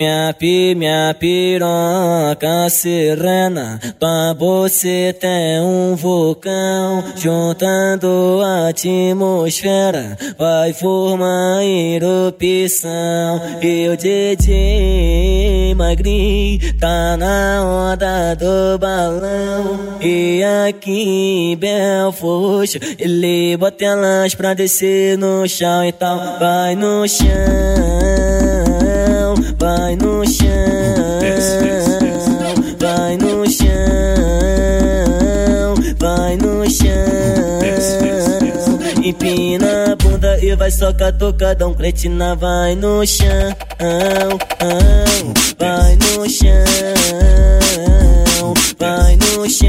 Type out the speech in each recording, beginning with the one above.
Minha pi, minha piroca serena, tua você tem um vulcão, juntando a atmosfera, vai formar erupção. E o DJ magrinho tá na onda do balão, e aqui em Belfort, ele bota elas pra descer no chão e tal, vai no chão Empina a bunda e vai socar tocadão, cretina vai no chão, vai no chão, vai no chão.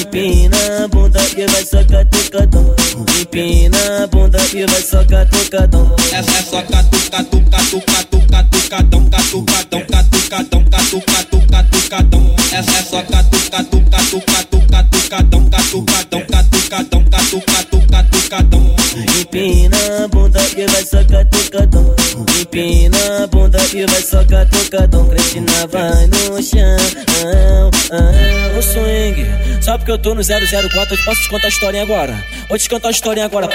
Empina a bunda e vai socar tocadão, empina a bunda e vai socar tocadão. Essa é só catuca, tuca, tuca, tuca, tucadão, catucadão, catucadão, catuca, tuca, tucadão. Essa é só catuca, tuca, tuca, tuca, tucadão, catucadão, catucadão, catuca, tuca, tucadão. Empina a bunda e vai só catucadão. Empina a bunda e vai só catucadão. Cristina vai no chão. O swing, só porque eu tô no 004, eu posso te contar a historinha agora. Vou te contar a historinha agora.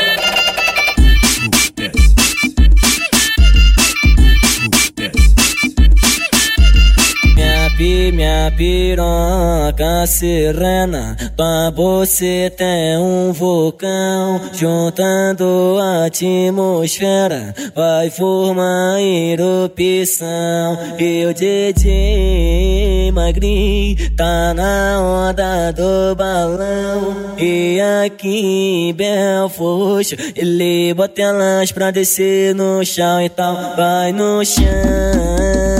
Minha piroca serena, tua você tem um vulcão, juntando a atmosfera, vai formar erupção. E o DJ magrinho tá na onda do balão, e aqui em Belfort, ele bota elas pra descer no chão e tal, vai no chão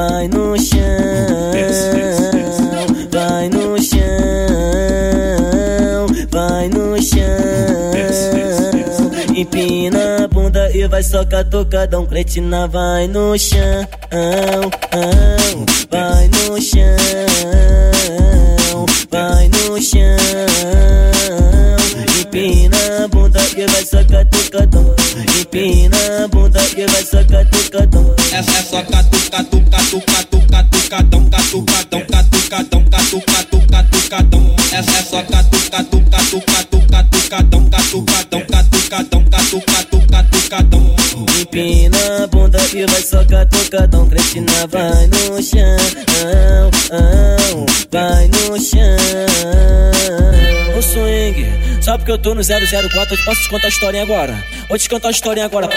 vai no chão, vai no chão, vai no chão. Empina a bunda e vai socar tocadão, cretina vai no chão, vai no chão, vai no chão. Empina a bunda e vai socar tocadão, empina a bunda e vai socar tocadão. Essa é só catuca, tuca, tuca, tuca, tucadão, catucadão, catucadão, catuca, tuca, tucadão. Essa é só catuca, tuca, tuca, tuca, tucadão, catucadão, catucadão, catuca, tuca, tucadão. Empina a bunda e vai só catucadão, Cristina vai no chão, vai no chão. Só porque eu tô no 004, eu posso te contar a historinha agora. Vou te contar a historinha agora.